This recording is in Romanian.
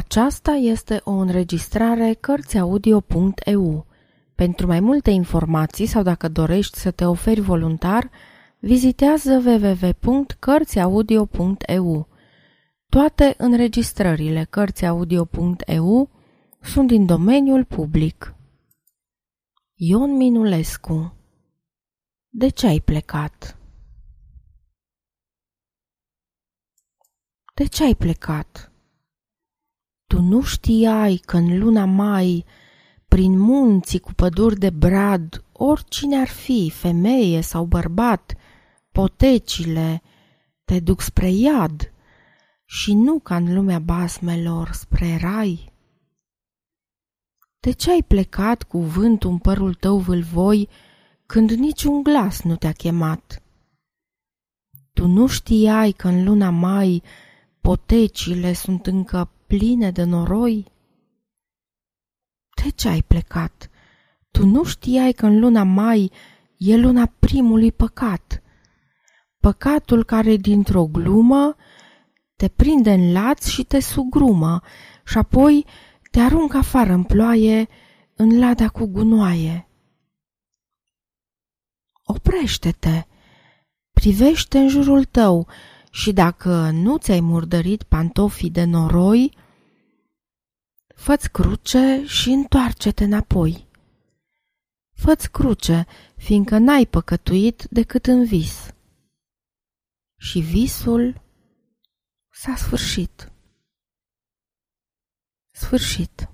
Aceasta este o înregistrare Cărțiaudio.eu. Pentru mai multe informații sau dacă dorești să te oferi voluntar, vizitează www.cărțiaudio.eu. Toate înregistrările Cărțiaudio.eu sunt din domeniul public. Ion Minulescu De ce ai plecat? De ce ai plecat? Tu nu știai că în luna mai, prin munții cu păduri de brad, oricine ar fi, femeie sau bărbat, potecile te duc spre iad și nu ca în lumea basmelor spre rai? De ce ai plecat cu vântul în părul tău vâlvoi când niciun glas nu te-a chemat? Tu nu știai că în luna mai potecile sunt încă pline de noroi? De ce ai plecat? Tu nu știai că în luna mai e luna primului păcat. Păcatul care dintr-o glumă te prinde în laț și te sugrumă și apoi te aruncă afară în ploaie, în lada cu gunoaie. Oprește-te, privește în jurul tău și dacă nu ți-ai murdărit pantofii de noroi, fă-ți cruce și întoarce-te înapoi. Fă-ți cruce, fiindcă n-ai păcătuit decât în vis. Și visul s-a sfârșit. Sfârșit.